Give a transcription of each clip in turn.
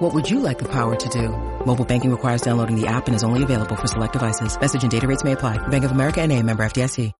What would you like the power to do? Mobile banking requires downloading the app and is only available for select devices. Message and data rates may apply. Bank of America and a member FDIC.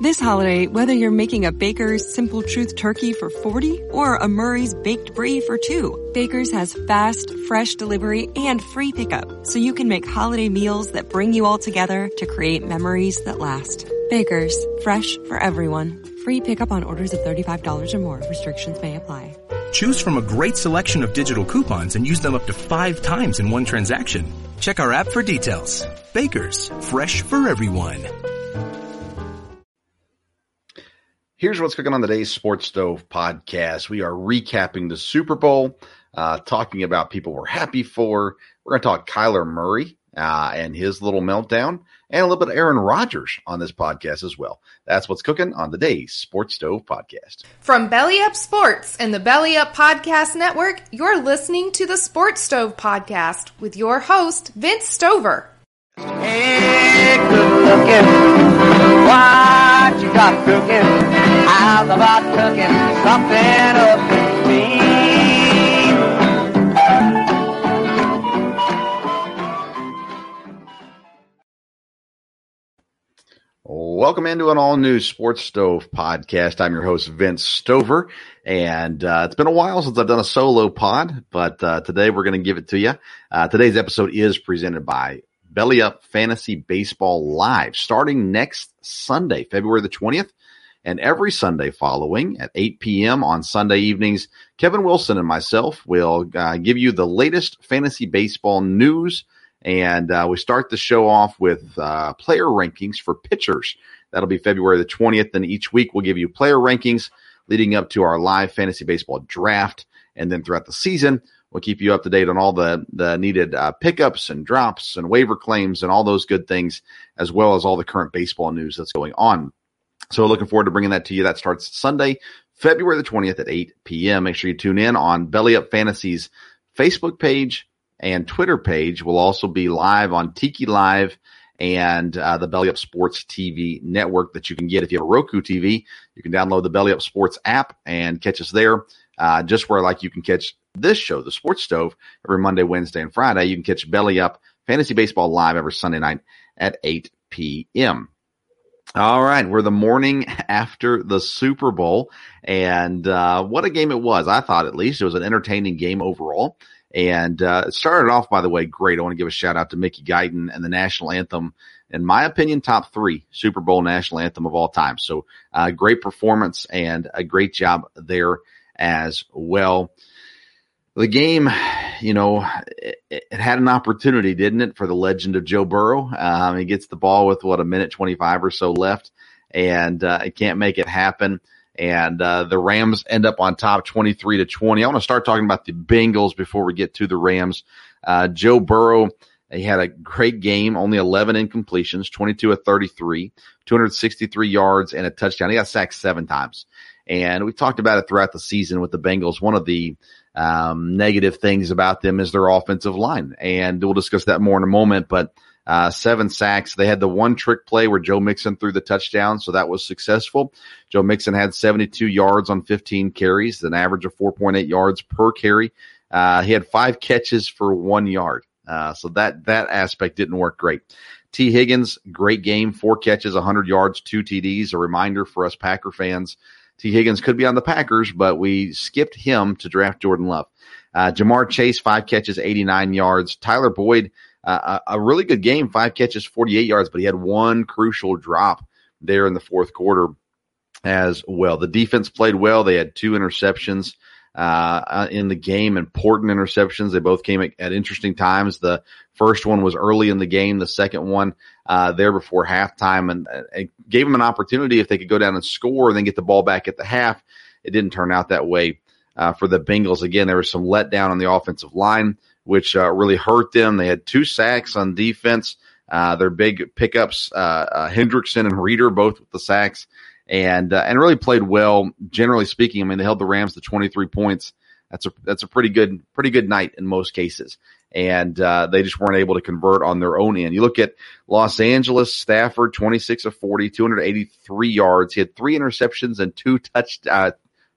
This holiday, whether you're making a Baker's Simple Truth turkey for 40 or a Murray's Baked Brie for two, Baker's has fast, fresh delivery and free pickup, so you can make holiday meals that bring you all together to create memories that last. Baker's, fresh for everyone. Free pickup on orders of $35 or more. Restrictions may apply. Choose from a great selection of digital coupons and use them up to five times in one transaction. Check our app for details. Bakers, fresh for everyone. Here's what's cooking on today's Sports Stove podcast. We are recapping the Super Bowl, uh, talking about people we're happy for. We're going to talk Kyler Murray uh, and his little meltdown, and a little bit of Aaron Rodgers on this podcast as well. That's what's cooking on today's Sports Stove podcast. From Belly Up Sports and the Belly Up Podcast Network, you're listening to the Sports Stove podcast with your host, Vince Stover. Hey, good looking. What you got cooking? How's about cooking something up in me? Welcome into an all new Sports Stove podcast. I'm your host, Vince Stover, and uh, it's been a while since I've done a solo pod, but uh, today we're going to give it to you. Uh, today's episode is presented by Belly Up Fantasy Baseball Live, starting next Sunday, February the 20th, and every Sunday following at 8 p.m. on Sunday evenings. Kevin Wilson and myself will uh, give you the latest fantasy baseball news and uh, we start the show off with uh, player rankings for pitchers. That'll be February the 20th. And each week we'll give you player rankings leading up to our live fantasy baseball draft. And then throughout the season, we'll keep you up to date on all the, the needed uh, pickups and drops and waiver claims and all those good things, as well as all the current baseball news that's going on. So looking forward to bringing that to you. That starts Sunday, February the 20th at 8 p.m. Make sure you tune in on Belly Up Fantasies Facebook page and Twitter page will also be live on Tiki Live and uh, the Belly Up Sports TV network that you can get if you have a Roku TV. You can download the Belly Up Sports app and catch us there. Uh, just where like you can catch this show, the Sports Stove, every Monday, Wednesday, and Friday. You can catch Belly Up Fantasy Baseball live every Sunday night at 8 p.m. All right, we're the morning after the Super Bowl, and uh, what a game it was! I thought, at least, it was an entertaining game overall. And uh, it started off, by the way, great. I want to give a shout out to Mickey Guyton and the national anthem. In my opinion, top three Super Bowl national anthem of all time. So, uh, great performance and a great job there as well. The game, you know, it, it had an opportunity, didn't it, for the legend of Joe Burrow? Um, he gets the ball with what a minute 25 or so left and uh, it can't make it happen and uh, the Rams end up on top 23 to 20. I want to start talking about the Bengals before we get to the Rams. Uh, Joe Burrow, he had a great game, only 11 incompletions, 22 of 33, 263 yards and a touchdown. He got sacked seven times. And we talked about it throughout the season with the Bengals. One of the um, negative things about them is their offensive line. And we'll discuss that more in a moment, but uh, seven sacks. They had the one trick play where Joe Mixon threw the touchdown, so that was successful. Joe Mixon had 72 yards on 15 carries, an average of 4.8 yards per carry. Uh, he had five catches for one yard. Uh, so that, that aspect didn't work great. Tee Higgins, great game, four catches, 100 yards, two TDs. A reminder for us Packer fans. Tee Higgins could be on the Packers, but we skipped him to draft Jordan Love. Uh, Ja'Marr Chase, five catches, 89 yards. Tyler Boyd, uh, a really good game, five catches, 48 yards, but he had one crucial drop there in the fourth quarter as well. The defense played well. They had two interceptions uh, in the game, important interceptions. They both came at, at, interesting times. The first one was early in the game. The second one uh, there before halftime, and, and gave them an opportunity if they could go down and score and then get the ball back at the half. It didn't turn out that way uh, for the Bengals. Again, there was some letdown on the offensive line which uh, really hurt them. They had two sacks on defense. Uh, their big pickups, uh, uh, Hendrickson and Reader, both with the sacks, and uh, and really played well. Generally speaking, I mean, they held the Rams to 23 points. That's a that's a pretty good pretty good night in most cases, and they just weren't able to convert on their own end. You look at Los Angeles, Stafford, 26 of 40, 283 yards. He had three interceptions and two touch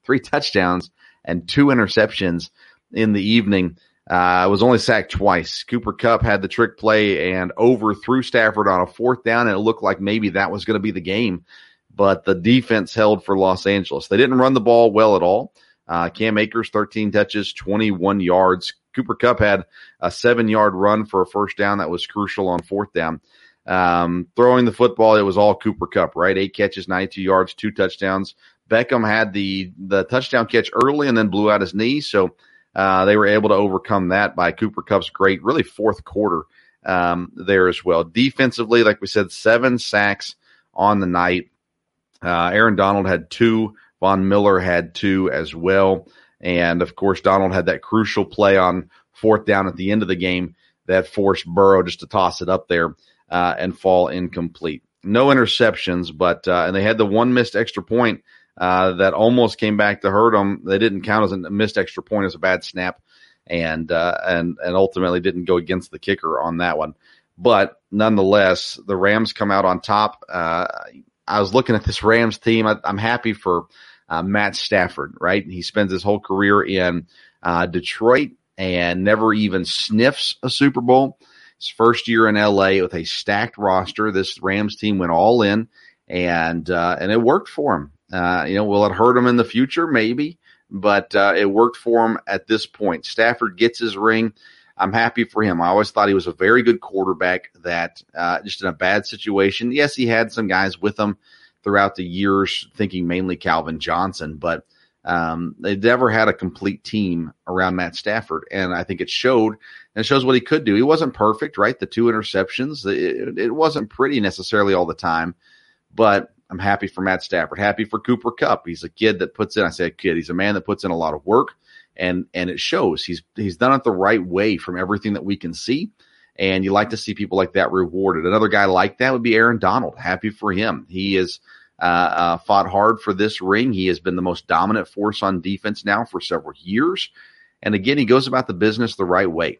three touchdowns and two interceptions in the evening. Uh, was only sacked twice. Cooper Kupp had the trick play and overthrew Stafford on a fourth down, and it looked like maybe that was going to be the game. But the defense held for Los Angeles. They didn't run the ball well at all. Uh, Cam Akers, 13 touches, 21 yards. Cooper Kupp had a seven yard run for a first down that was crucial on fourth down. Um, throwing the football, it was all Cooper Kupp, right? Eight catches, 92 yards, two touchdowns. Beckham had the the touchdown catch early and then blew out his knee, so uh, they were able to overcome that by Cooper Kupp's great, really fourth quarter um, there as well. Defensively, like we said, seven sacks on the night. Uh, Aaron Donald had two. Von Miller had two as well. And of course, Donald had that crucial play on fourth down at the end of the game that forced Burrow just to toss it up there uh, and fall incomplete. No interceptions, but uh, and they had the one missed extra point uh, that almost came back to hurt them. They didn't count as a missed extra point as a bad snap, and uh, and and ultimately didn't go against the kicker on that one. But nonetheless, the Rams come out on top. Uh, I was looking at this Rams team. I, am happy for uh, Matt Stafford. Right, he spends his whole career in uh, Detroit and never even sniffs a Super Bowl. His first year in LA with a stacked roster, this Rams team went all in, and uh, and it worked for him. Uh, you know, will it hurt him in the future? Maybe, but uh, it worked for him at this point. Stafford gets his ring. I'm happy for him. I always thought he was a very good quarterback that uh, just in a bad situation. Yes, he had some guys with him throughout the years, thinking mainly Calvin Johnson, but um, they never had a complete team around Matt Stafford. And I think it showed and it shows what he could do. He wasn't perfect, right? The two interceptions, it, it wasn't pretty necessarily all the time, but I'm happy for Matt Stafford, happy for Cooper Kupp. He's a kid that puts in, I say a kid, he's a man that puts in a lot of work and, and it shows he's, he's done it the right way from everything that we can see. And you like to see people like that rewarded. Another guy like that would be Aaron Donald. Happy for him. He is, uh, uh, fought hard for this ring. He has been the most dominant force on defense now for several years. And again, he goes about the business the right way.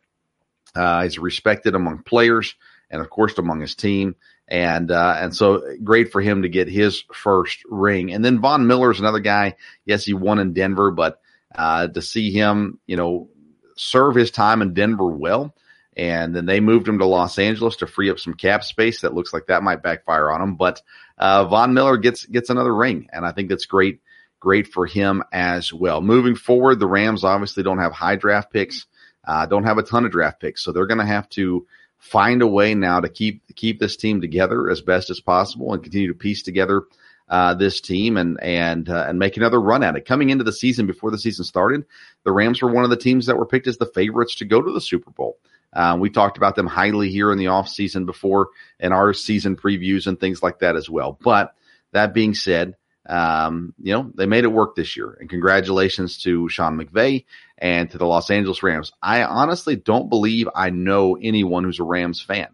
Uh, he's respected among players and of course among his team and uh, and so great for him to get his first ring. And then Von Miller is another guy. Yes, he won in Denver, but uh, to see him, you know, serve his time in Denver well, and then they moved him to Los Angeles to free up some cap space. That looks like that might backfire on him, but uh, Von Miller gets gets another ring, and I think that's great. Great for him as well. Moving forward, the Rams obviously don't have high draft picks, uh, don't have a ton of draft picks, so they're going to have to find a way now to keep keep this team together as best as possible and continue to piece together uh, this team and and uh, and make another run at it. Coming into the season before the season started, the Rams were one of the teams that were picked as the favorites to go to the Super Bowl. Uh, we talked about them highly here in the offseason before and our season previews and things like that as well. But that being said, um, you know, they made it work this year. And congratulations to Sean McVay and to the Los Angeles Rams. I honestly don't believe I know anyone who's a Rams fan.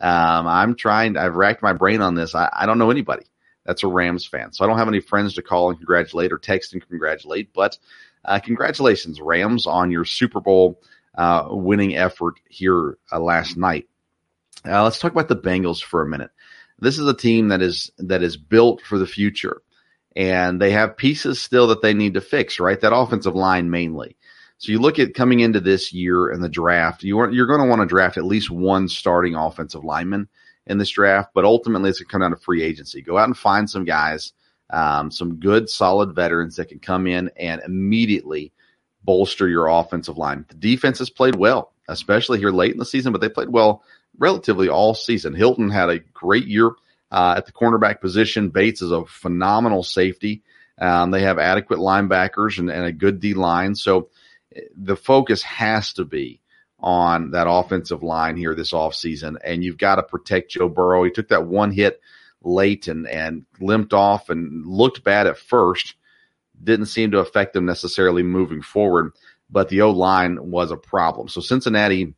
Um, I'm trying, I've racked my brain on this. I, I don't know anybody that's a Rams fan. So I don't have any friends to call and congratulate or text and congratulate, but uh, congratulations, Rams, on your Super Bowl uh, winning effort here uh, last night. Uh, let's talk about the Bengals for a minute. This is a team that is that is built for the future and they have pieces still that they need to fix, right? That offensive line mainly. So you look at coming into this year and the draft, you are, you're going to want to draft at least one starting offensive lineman in this draft, but ultimately it's going to come down to free agency. Go out and find some guys, um, some good, solid veterans that can come in and immediately bolster your offensive line. The defense has played well, especially here late in the season, but they played well relatively all season. Hilton had a great year uh, at the cornerback position. Bates is a phenomenal safety. Um, they have adequate linebackers and, and a good D line. So eh, the focus has to be on that offensive line here this offseason. And you've got to protect Joe Burrow. He took that one hit late and, and limped off and looked bad at first. Didn't seem to affect them necessarily moving forward, but the O line was a problem. So Cincinnati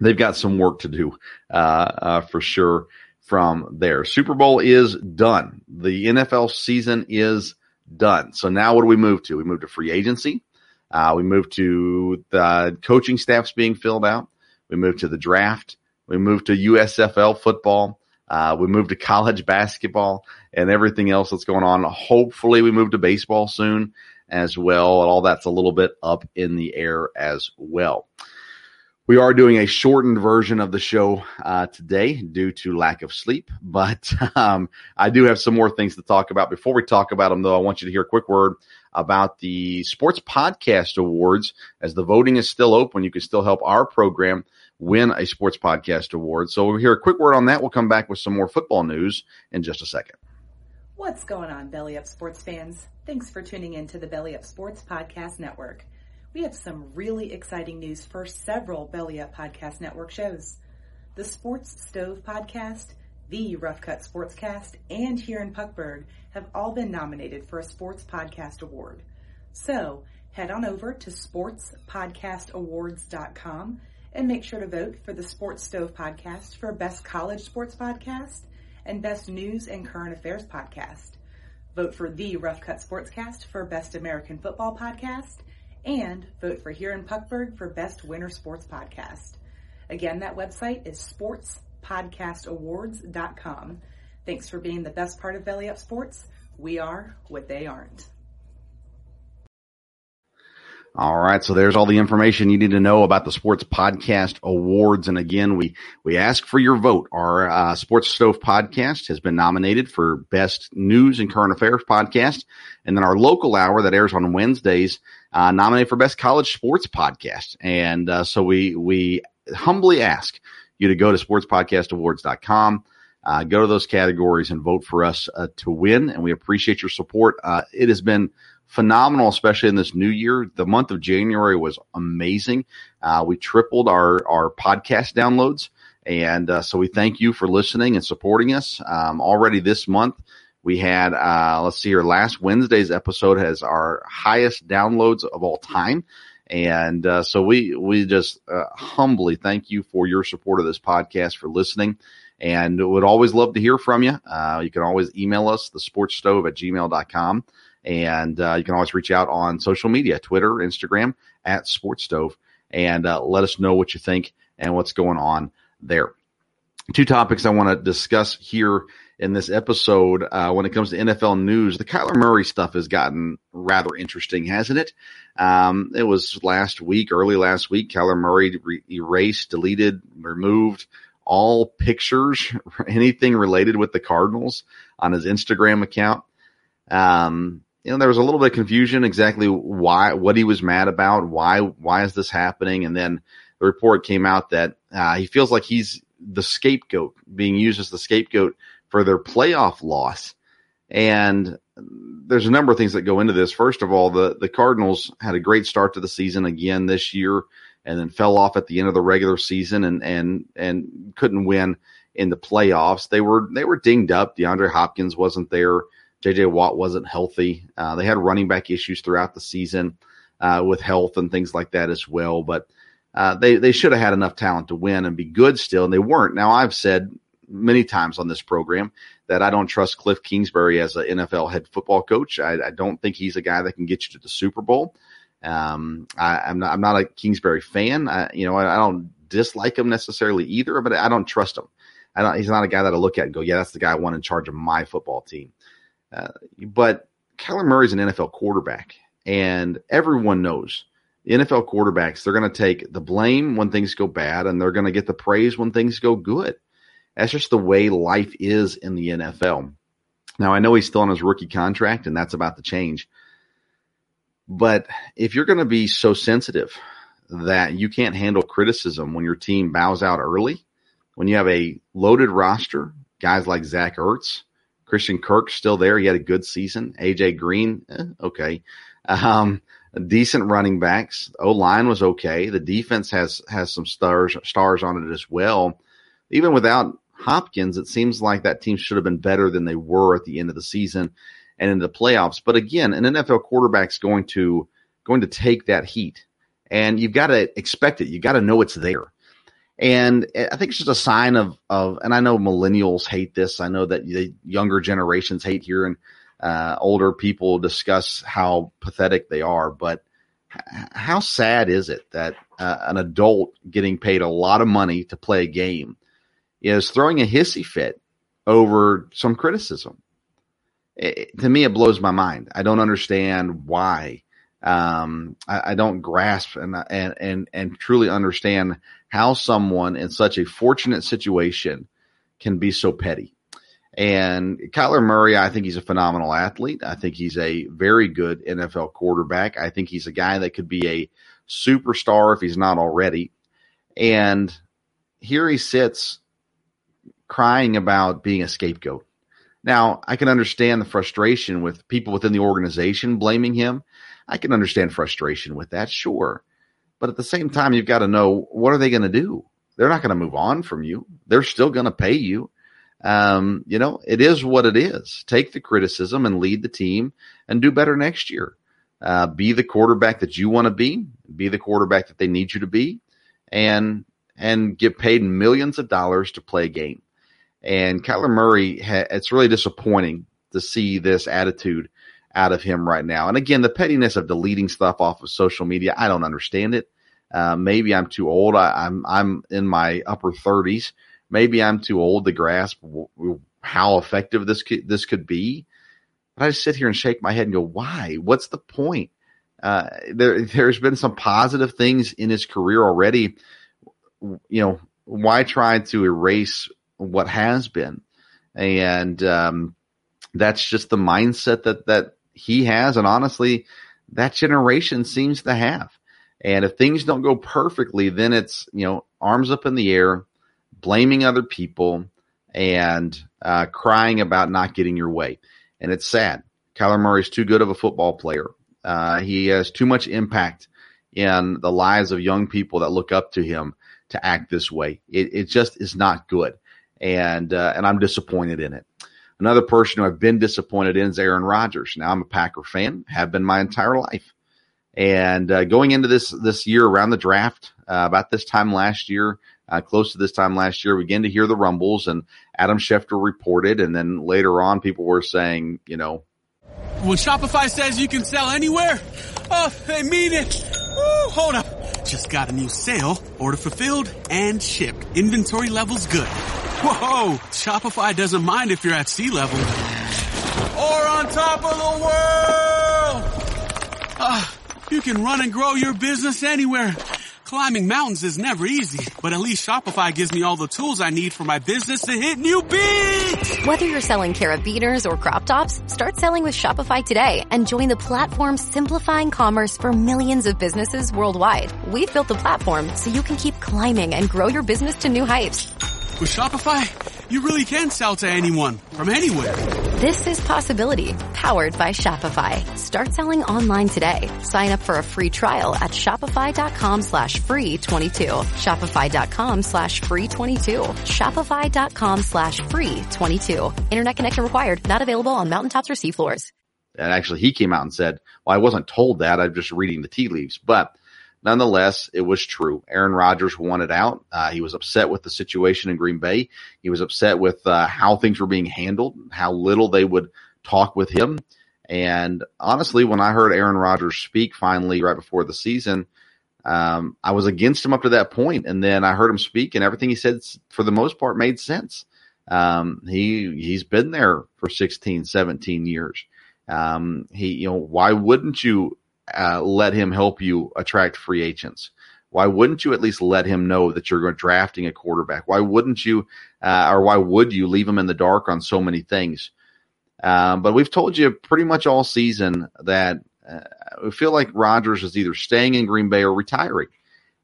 they've got some work to do uh, uh, for sure from there. Super Bowl is done. The NFL season is done. So now what do we move to? We move to free agency. Uh, we move to the coaching staffs being filled out. We move to the draft. We move to USFL football. Uh, we move to college basketball and everything else that's going on. Hopefully, we move to baseball soon as well. And all that's a little bit up in the air as well. We are doing a shortened version of the show uh, today due to lack of sleep, but um, I do have some more things to talk about. Before we talk about them, though, I want you to hear a quick word about the Sports Podcast Awards. As the voting is still open, you can still help our program win a Sports Podcast Award. So we'll hear a quick word on that. We'll come back with some more football news in just a second. What's going on, Belly Up sports fans? Thanks for tuning in to the Belly Up Sports Podcast Network. We have some really exciting news for several Belly Up Podcast Network shows. The Sports Stove Podcast, the Rough Cut Sportscast, and Here in Puckburg have all been nominated for a Sports Podcast Award. So head on over to sportspodcastawards.com and make sure to vote for the Sports Stove Podcast for Best College Sports Podcast and Best News and Current Affairs Podcast. Vote for the Rough Cut Sportscast for Best American Football Podcast and vote for Here in Puckburg for Best Winter Sports Podcast. Again, that website is sportspodcastawards.com. Thanks for being the best part of Belly Up Sports. We are what they aren't. All right, so there's all the information you need to know about the Sports Podcast Awards. And again, we we ask for your vote. Our uh, Sports Stove podcast has been nominated for Best News and Current Affairs podcast, and then our local hour that airs on Wednesdays uh, nominated for Best College Sports Podcast. And uh, so we we humbly ask you to go to sportspodcastawards.com. Uh, go to those categories and vote for us uh, to win. And we appreciate your support. Uh, it has been phenomenal, especially in this new year. The month of January was amazing. Uh, we tripled our, our podcast downloads. And uh, so we thank you for listening and supporting us. Um, already this month, we had, uh, let's see here, last Wednesday's episode has our highest downloads of all time. And uh, so we we just uh, humbly thank you for your support of this podcast, for listening, and would always love to hear from you. Uh, you can always email us, the sports stove at gmail.com. And uh, you can always reach out on social media, Twitter, Instagram at Sports Stove, and uh, let us know what you think and what's going on there. Two topics I want to discuss here in this episode uh, when it comes to NFL news. The Kyler Murray stuff has gotten rather interesting, hasn't it? Um, it was last week, early last week, Kyler Murray re- erased, deleted, removed all pictures, anything related with the Cardinals on his Instagram account. Um, you know, there was a little bit of confusion exactly why, what he was mad about, why, why is this happening? And then the report came out that uh, he feels like he's the scapegoat, being used as the scapegoat for their playoff loss. And there's a number of things that go into this. First of all, the the Cardinals had a great start to the season again this year, and then fell off at the end of the regular season and and and couldn't win in the playoffs. They were they were dinged up. DeAndre Hopkins wasn't there. JJ Watt wasn't healthy. Uh, they had running back issues throughout the season uh, with health and things like that as well. But uh, they they should have had enough talent to win and be good still, and they weren't. Now I've said many times on this program that I don't trust Cliff Kingsbury as an NFL head football coach. I, I, don't think he's a guy that can get you to the Super Bowl. Um, I, am not I'm not a Kingsbury fan. I, you know I, I don't dislike him necessarily either, but I don't trust him. I don't, he's not a guy that I look at and go, yeah, that's the guy I want in charge of my football team. Uh, but Kyler Murray's an NFL quarterback, and everyone knows NFL quarterbacks, they're going to take the blame when things go bad, and they're going to get the praise when things go good. That's just the way life is in the NFL. Now, I know he's still on his rookie contract, and that's about to change. But if you're going to be so sensitive that you can't handle criticism when your team bows out early, when you have a loaded roster, guys like Zach Ertz, Christian Kirk still there. He had a good season. AJ Green, eh, okay. Um, decent running backs. O line was okay. The defense has has some stars stars on it as well. Even without Hopkins, it seems like that team should have been better than they were at the end of the season and in the playoffs. But again, an NFL quarterback's going to going to take that heat, and you've got to expect it. You got to know it's there. And I think it's just a sign of, of, and I know millennials hate this. I know that the younger generations hate hearing uh, older people discuss how pathetic they are, but how sad is it that uh, an adult getting paid a lot of money to play a game is throwing a hissy fit over some criticism? It, to me, it blows my mind. I don't understand why. Um, I, I, don't grasp and, and and and truly understand how someone in such a fortunate situation can be so petty. And Kyler Murray, I think he's a phenomenal athlete. I think he's a very good NFL quarterback. I think he's a guy that could be a superstar if he's not already. And here he sits crying about being a scapegoat. Now, I can understand the frustration with people within the organization blaming him. I can understand frustration with that, sure. But at the same time, you've got to know what are they going to do? They're not going to move on from you. They're still going to pay you um, you know, it is what it is. Take the criticism and lead the team and do better next year. Uh, be the quarterback that you want to be. Be the quarterback that they need you to be, and and get paid millions of dollars to play a game. And Kyler Murray, it's really disappointing to see this attitude out of him right now. And again, the pettiness of deleting stuff off of social media, I don't understand it. Uh, maybe I'm too old. I, I'm I'm in my upper 30s maybe I'm too old to grasp how effective this could, this could be. But I just sit here and shake my head and go, why? What's the point? Uh, there, there's been some positive things in his career already. You know, why try to erase what has been? And um, that's just the mindset that that he has, and honestly, that generation seems to have. And if things don't go perfectly, then it's you know arms up in the air, blaming other people and uh, crying about not getting your way. And it's sad. Kyler Murray is too good of a football player. Uh, he has too much impact in the lives of young people that look up to him to act this way. It, it just is not good. And, uh, and I'm disappointed in it. Another person who I've been disappointed in is Aaron Rodgers. Now I'm a Packer fan, have been my entire life. And uh, going into this this year around the draft, uh, about this time last year, uh, close to this time last year, we began to hear the rumbles, and Adam Schefter reported, and then later on, people were saying, you know, when Shopify says you can sell anywhere, oh, they mean it. Woo, hold up, just got a new sale, order fulfilled and shipped. Inventory levels good. Whoa, Shopify doesn't mind if you're at sea level or on top of the world. Ah, you can run and grow your business anywhere Climbing mountains is never easy, but at least Shopify gives me all the tools I need for my business to hit new beats! Whether you're selling carabiners or crop tops, start selling with Shopify today and join the platform simplifying commerce for millions of businesses worldwide. We've built the platform so you can keep climbing and grow your business to new heights. With Shopify, you really can sell to anyone from anywhere. This is Possibility, powered by Shopify. Start selling online today. Sign up for a free trial at shopify.com slash free 22. Shopify.com slash free 22. Shopify.com slash free 22. Internet connection required. Not available on mountaintops or seafloors. And actually he came out and said, well, I wasn't told that. I'm just reading the tea leaves, but nonetheless, it was true. Aaron Rodgers wanted out. Uh, he was upset with the situation in Green Bay. He was upset with uh, how things were being handled, how little they would talk with him. And honestly, when I heard Aaron Rodgers speak finally right before the season, um, I was against him up to that point, and then I heard him speak, and everything he said, for the most part, made sense. Um, he he's been there for 16, 17 years. Um, he, you know, why wouldn't you uh, let him help you attract free agents? Why wouldn't you at least let him know that you're drafting a quarterback? Why wouldn't you, uh, or why would you leave him in the dark on so many things? Um, but we've told you pretty much all season that uh, we feel like Rodgers is either staying in Green Bay or retiring.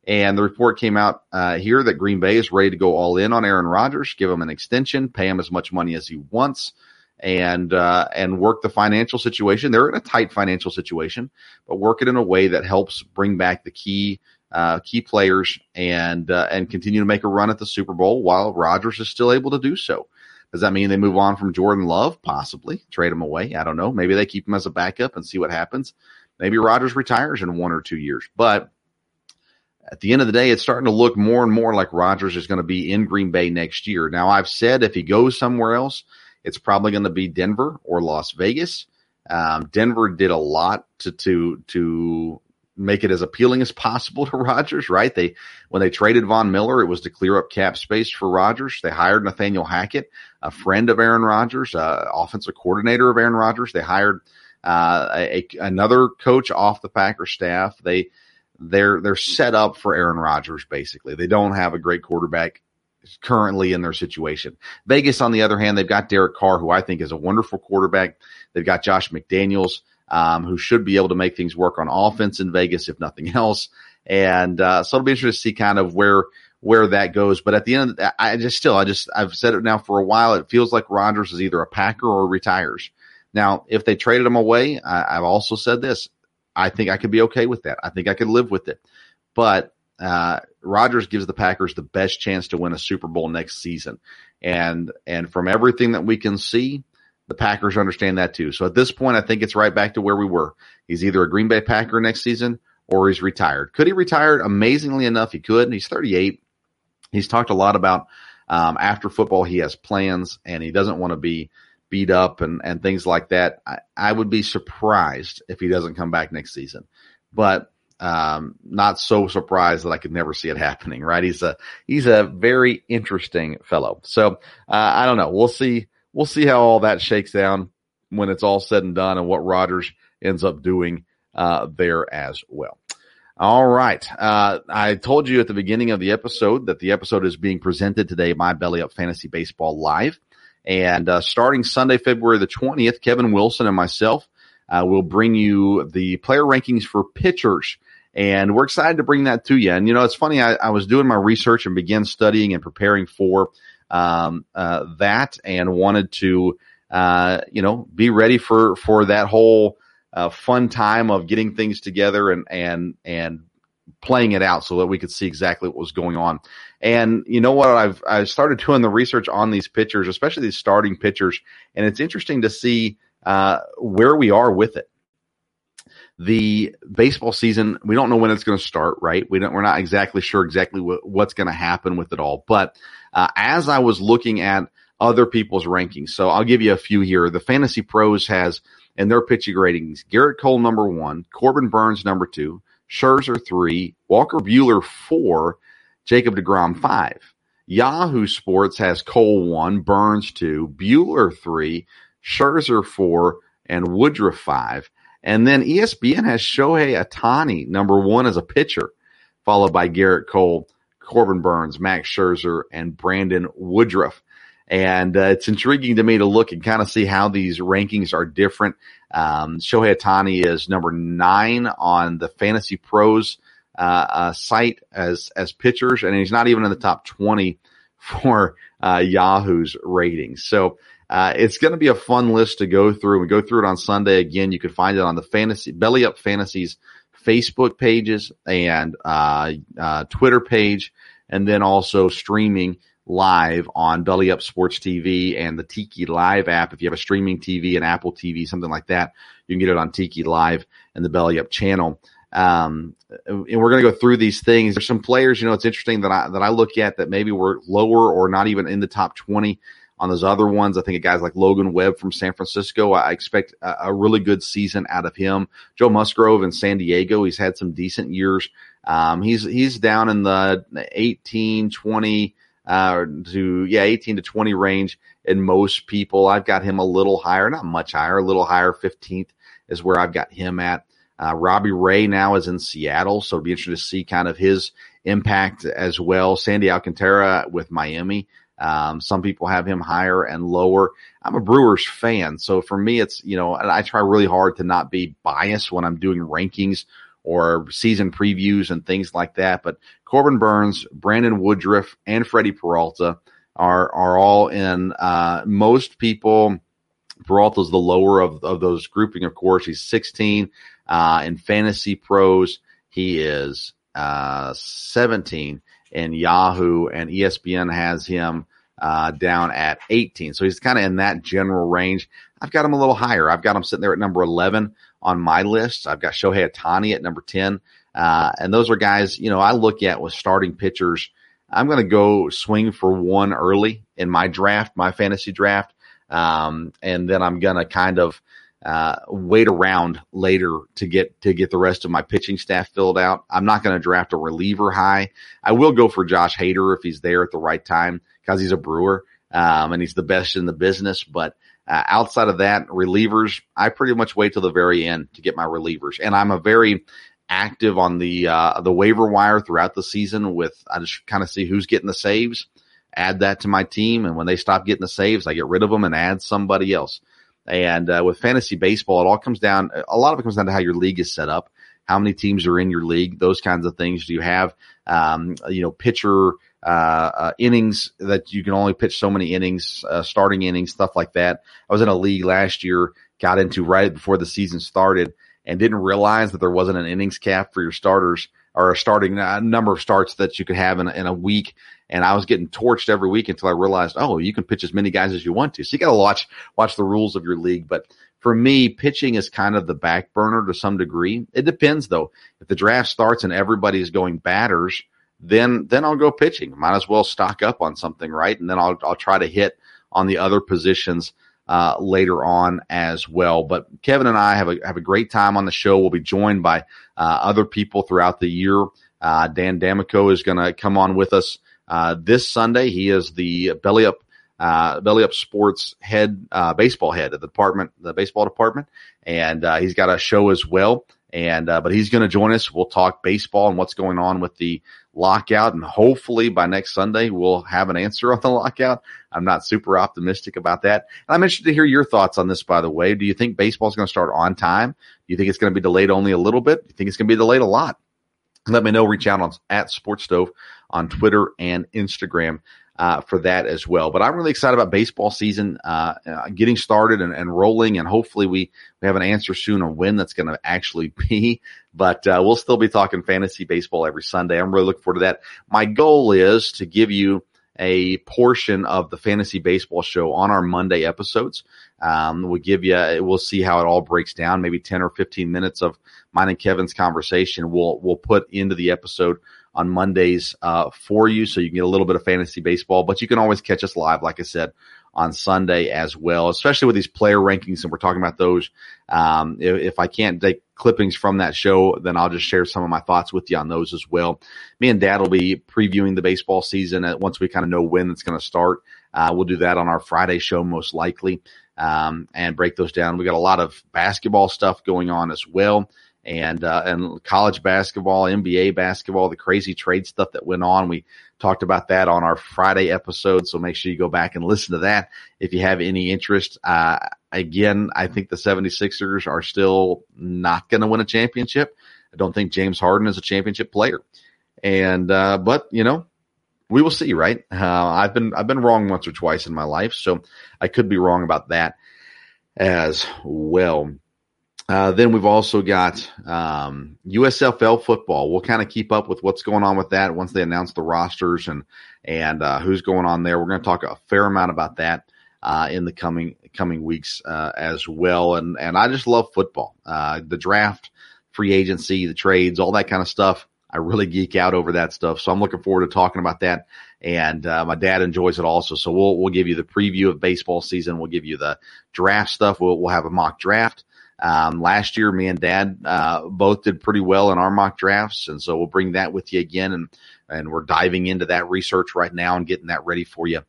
And the report came out uh, here that Green Bay is ready to go all in on Aaron Rodgers, give him an extension, pay him as much money as he wants and uh, and work the financial situation. They're in a tight financial situation, but work it in a way that helps bring back the key uh, key players and uh, and continue to make a run at the Super Bowl while Rodgers is still able to do so. Does that mean they move on from Jordan Love? Possibly trade him away. I don't know. Maybe they keep him as a backup and see what happens. Maybe Rodgers retires in one or two years, but at the end of the day, it's starting to look more and more like Rodgers is going to be in Green Bay next year. Now, I've said if he goes somewhere else, it's probably going to be Denver or Las Vegas. Um, Denver did a lot to to to make it as appealing as possible to Rodgers, right? They when they traded Von Miller, it was to clear up cap space for Rodgers. They hired Nathaniel Hackett, a friend of Aaron Rodgers, uh, offensive coordinator of Aaron Rodgers. They hired uh, a, another coach off the Packers staff. They they're they're set up for Aaron Rodgers basically. They don't have a great quarterback currently in their situation. Vegas, on the other hand, they've got Derek Carr, who I think is a wonderful quarterback. They've got Josh McDaniels, um, who should be able to make things work on offense in Vegas, if nothing else. And uh, so it'll be interesting to see kind of where where that goes. But at the end, of the, I just still, I just I've said it now for a while. It feels like Rodgers is either a Packer or retires. Now, if they traded him away, I, I've also said this. I think I could be okay with that. I think I could live with it. But uh, Rodgers gives the Packers the best chance to win a Super Bowl next season. And, and from everything that we can see, the Packers understand that too. So at this point, I think it's right back to where we were. He's either a Green Bay Packer next season or he's retired. Could he retire? Amazingly enough, he could. He's 38. He's talked a lot about um, after football, he has plans and he doesn't want to be beat up and, and things like that. I, I would be surprised if he doesn't come back next season. But um, not so surprised that I could never see it happening, right? He's a, he's a very interesting fellow. So, uh, I don't know. We'll see, we'll see how all that shakes down when it's all said and done and what Rodgers ends up doing, uh, there as well. All right. Uh, I told you at the beginning of the episode that the episode is being presented today by Belly Up Fantasy Baseball Live. And, uh, starting Sunday, February the 20th, Kevin Wilson and myself, uh, will bring you the player rankings for pitchers and we're excited to bring that to you. And, you know, it's funny. I, I was doing my research and began studying and preparing for, um, uh, that and wanted to, uh, you know, be ready for, for that whole, uh, fun time of getting things together and, and, and playing it out so that we could see exactly what was going on. And you know what? I've, I started doing the research on these pitchers, especially these starting pitchers. And it's interesting to see, uh, where we are with it the baseball season, we don't know when it's going to start, right? We don't, we're not exactly sure exactly what, what's going to happen with it all. But, uh, as I was looking at other people's rankings, so I'll give you a few here. The Fantasy Pros has in their pitching ratings, Gerrit Cole number one, Corbin Burnes number two, Scherzer three, Walker Buehler four, Jacob DeGrom five. Yahoo Sports has Cole one, Burnes two, Buehler three, Scherzer four, and Woodruff five. And then ESPN has Shohei Ohtani, number one as a pitcher, followed by Gerrit Cole, Corbin Burnes, Max Scherzer, and Brandon Woodruff. And uh, it's intriguing to me to look and kind of see how these rankings are different. Um, Shohei Ohtani is number nine on the Fantasy Pros uh, uh, site as as pitchers, and he's not even in the top twenty for uh, Yahoo's ratings. So uh, it's going to be a fun list to go through. We go through it on Sunday again. You can find it on the fantasy belly up fantasies Facebook pages and, uh, uh, Twitter page, and then also streaming live on Belly Up Sports TV and the Tiki Live app. If you have a streaming TV, an Apple TV, something like that, you can get it on Tiki Live and the Belly Up channel. Um, and we're going to go through these things. There's some players, you know, it's interesting that I, that I look at that maybe were lower or not even in the top 20 on those other ones. I think of guys like Logan Webb from San Francisco. I expect a, a really good season out of him. Joe Musgrove in San Diego. He's had some decent years. Um, he's, he's down in the 18, 20, uh, to, yeah, 18 to 20 range in most people. I've got him a little higher, not much higher, a little higher. 15th is where I've got him at. Uh, Robbie Ray now is in Seattle, so it'll be interesting to see kind of his impact as well. Sandy Alcantara with Miami. Um, some people have him higher and lower. I'm a Brewers fan. So for me, it's, you know, and I try really hard to not be biased when I'm doing rankings or season previews and things like that. But Corbin Burnes, Brandon Woodruff, and Freddie Peralta are, are all in, uh, most people, Peralta's the lower of, of those grouping, of course. He's 16, uh, in fantasy pros. He is, uh, 17 in Yahoo and ESPN has him uh, down at 18. So he's kind of in that general range. I've got him a little higher. I've got him sitting there at number 11 on my list. I've got Shohei Ohtani at number 10. Uh, and those are guys, you know, I look at with starting pitchers. I'm going to go swing for one early in my draft, my fantasy draft. Um, and then I'm going to kind of, uh, wait around later to get to get the rest of my pitching staff filled out. I'm not going to draft a reliever high. I will go for Josh Hader if he's there at the right time because he's a Brewer um, and he's the best in the business. But uh, outside of that, relievers, I pretty much wait till the very end to get my relievers, and I'm a very active on the uh, the waiver wire throughout the season. With I just kind of see who's getting the saves, add that to my team, and when they stop getting the saves, I get rid of them and add somebody else. And uh, with fantasy baseball, it all comes down. A lot of it comes down to how your league is set up, how many teams are in your league, those kinds of things. Do you have, um, you know, pitcher uh, uh, innings that you can only pitch so many innings, uh, starting innings, stuff like that. I was in a league last year, got into right before the season started, and didn't realize that there wasn't an innings cap for your starters or a starting uh, number of starts that you could have in in a week. And I was getting torched every week until I realized, oh, you can pitch as many guys as you want to. So you got to watch, watch the rules of your league. But for me, pitching is kind of the back burner to some degree. It depends though. If the draft starts and everybody's going batters, then, then I'll go pitching. Might as well stock up on something, right? And then I'll, I'll try to hit on the other positions uh, later on as well. But Kevin and I have a have a great time on the show. We'll be joined by uh, other people throughout the year. Uh, Dan D'Amico is going to come on with us uh, this Sunday. He is the Belly Up uh, Belly Up Sports head uh, baseball head of the department, the baseball department, and he's got a show as well. And but he's going to join us. We'll talk baseball and what's going on with the lockout. And hopefully by next Sunday, we'll have an answer on the lockout. I'm not super optimistic about that. And I'm interested to hear your thoughts on this, by the way. Do you think baseball is going to start on time? Do you think it's going to be delayed only a little bit? Do you think it's going to be delayed a lot? Let me know. Reach out on at Sports Stove on Twitter and Instagram uh, for that as well. But I'm really excited about baseball season uh, uh, getting started and, and, rolling, and hopefully we, we have an answer soon on when that's going to actually be. But uh, we'll still be talking fantasy baseball every Sunday. I'm really looking forward to that. My goal is to give you a portion of the fantasy baseball show on our Monday episodes. Um, we'll give you, we'll see how it all breaks down. Maybe 10 or 15 minutes of mine and Kevin's conversation. We'll, we'll put into the episode on Mondays uh, for you, so you can get a little bit of fantasy baseball. But you can always catch us live, like I said, on Sunday as well, especially with these player rankings, and we're talking about those. Um, if, if, I can't take clippings from that show, then I'll just share some of my thoughts with you on those as well. Me and Dad will be previewing the baseball season once we kind of know when it's going to start. Uh, we'll do that on our Friday show most likely um, and break those down. We got a lot of basketball stuff going on as well and uh, and college basketball, NBA basketball, the crazy trade stuff that went on. We talked about that on our Friday episode, so make sure you go back and listen to that if you have any interest. Uh, again, I think the 76ers are still not going to win a championship. I don't think James Harden is a championship player, and uh, but you know we will see, right? Uh, I've been I've been wrong once or twice in my life, so I could be wrong about that as well. Uh, then we've also got um, USFL football. We'll kind of keep up with what's going on with that once they announce the rosters and and uh, who's going on there. We're going to talk a fair amount about that uh, in the coming coming weeks uh, as well. And and I just love football. Uh, the draft, free agency, the trades, all that kind of stuff. I really geek out over that stuff. So I'm looking forward to talking about that. And uh, my dad enjoys it also. So we'll we'll give you the preview of baseball season. We'll give you the draft stuff. We'll we'll have a mock draft. Um, last year, me and Dad uh, both did pretty well in our mock drafts, and so we'll bring that with you again, and and we're diving into that research right now and getting that ready for you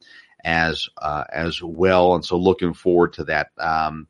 as uh, as well. And so looking forward to that. Um,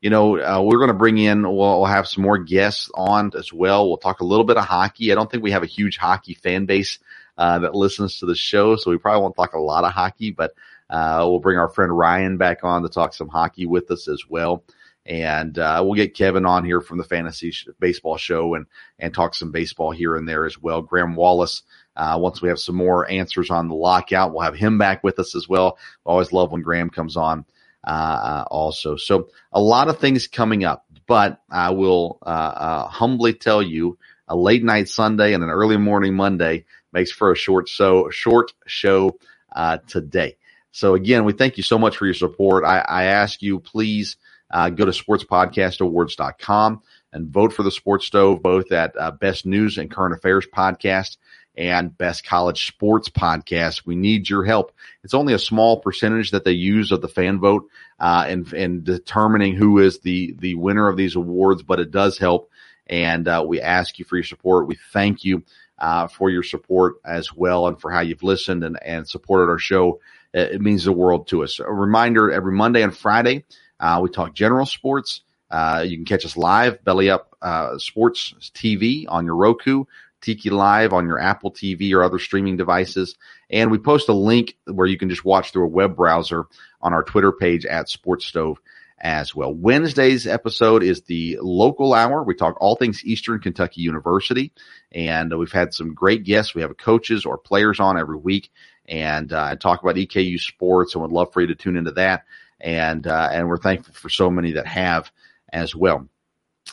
you know, uh, we're going to bring in, we'll, we'll, have some more guests on as well. We'll talk a little bit of hockey. I don't think we have a huge hockey fan base uh, that listens to the show, so we probably won't talk a lot of hockey, but uh, we'll bring our friend Ryan back on to talk some hockey with us as well and uh, we'll get Kevin on here from the fantasy baseball show and and talk some baseball here and there as well. Graham Wallace. Uh, once we have some more answers on the lockout, we'll have him back with us as well. always love when Graham comes on. Uh, also, so a lot of things coming up, but I will uh, uh, humbly tell you, a late night Sunday and an early morning Monday makes for a short so short show uh, today. So again, we thank you so much for your support. I, I ask you, please uh, go to sportspodcastawards.com and vote for the Sports Stove, both at uh, Best News and Current Affairs podcast and Best College Sports podcast. We need your help. It's only a small percentage that they use of the fan vote uh, in, in determining who is the the winner of these awards, but it does help. And uh, we ask you for your support. We thank you uh, for your support as well and for how you've listened and, and supported our show. It means the world to us. A reminder every Monday and Friday, uh, we talk general sports. Uh, you can catch us live, Belly Up uh, Sports TV on your Roku, Tiki Live on your Apple TV or other streaming devices. And we post a link where you can just watch through a web browser on our Twitter page at Sports Stove as well. Wednesday's episode is the local hour. We talk all things Eastern Kentucky University, and we've had some great guests. We have coaches or players on every week, and uh, talk about EKU sports. And would love for you to tune into that. And uh, and we're thankful for so many that have as well.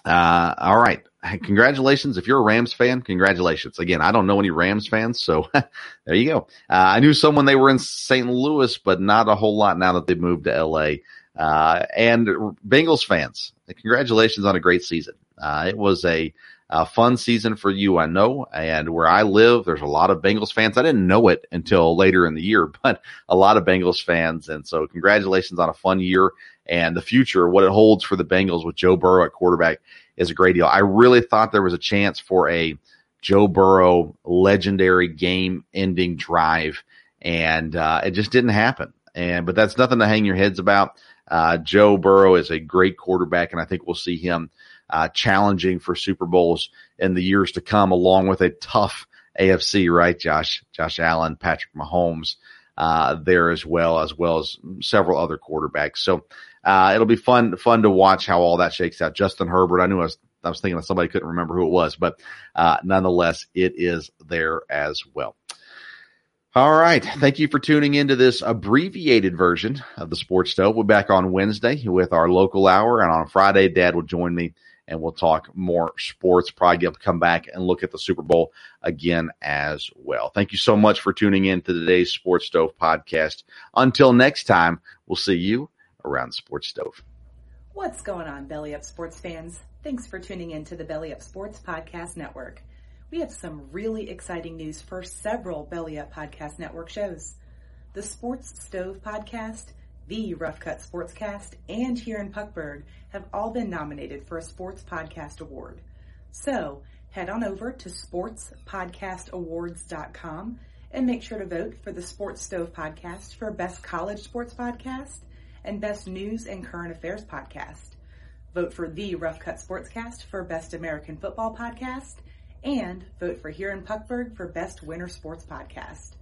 Uh, all right. Congratulations. If you're a Rams fan, congratulations. Again, I don't know any Rams fans, so there you go. Uh, I knew someone they were in St. Louis, but not a whole lot now that they've moved to LA. Uh, and Bengals fans, congratulations on a great season. Uh, it was a, a, fun season for you, I know. And where I live, there's a lot of Bengals fans. I didn't know it until later in the year, but a lot of Bengals fans. And so congratulations on a fun year and the future, what it holds for the Bengals with Joe Burrow at quarterback is a great deal. I really thought there was a chance for a Joe Burrow legendary game ending drive and uh, it just didn't happen. And but that's nothing to hang your heads about. Uh, Joe Burrow is a great quarterback, and I think we'll see him uh, challenging for Super Bowls in the years to come, along with a tough AFC. Right, Josh, Josh Allen, Patrick Mahomes uh, there as well, as well as several other quarterbacks. So uh, it'll be fun fun to watch how all that shakes out. Justin Herbert, I knew I was I was thinking that somebody couldn't remember who it was, but uh, nonetheless, it is there as well. All right. Thank you for tuning into this abbreviated version of the Sports Stove. We're back on Wednesday with our local hour, and on Friday, Dad will join me and we'll talk more sports. Probably come back and look at the Super Bowl again as well. Thank you so much for tuning in to today's Sports Stove podcast. Until next time, we'll see you around the Sports Stove. What's going on, Belly Up Sports fans? Thanks for tuning in to the Belly Up Sports Podcast Network. We have some really exciting news for several Belly Up Podcast Network shows. The Sports Stove Podcast, the Rough Cut Sportscast, and Here in Puckburg have all been nominated for a Sports Podcast Award. So head on over to sportspodcastawards.com and make sure to vote for the Sports Stove Podcast for Best College Sports Podcast and Best News and Current Affairs Podcast. Vote for the Rough Cut Sportscast for Best American Football Podcast and vote for Here in Puckburg for Best Winter Sports Podcast.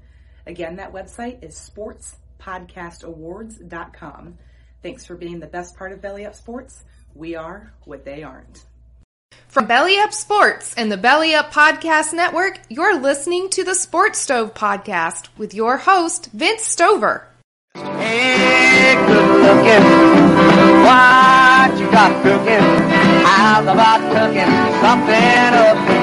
Again, that website is sportspodcastawards.com. Thanks for being the best part of Belly Up Sports. We are what they aren't. From Belly Up Sports and the Belly Up Podcast Network, you're listening to the Sports Stove Podcast with your host, Vince Stover. Hey, good looking. What you got cooking? How's about cooking something up?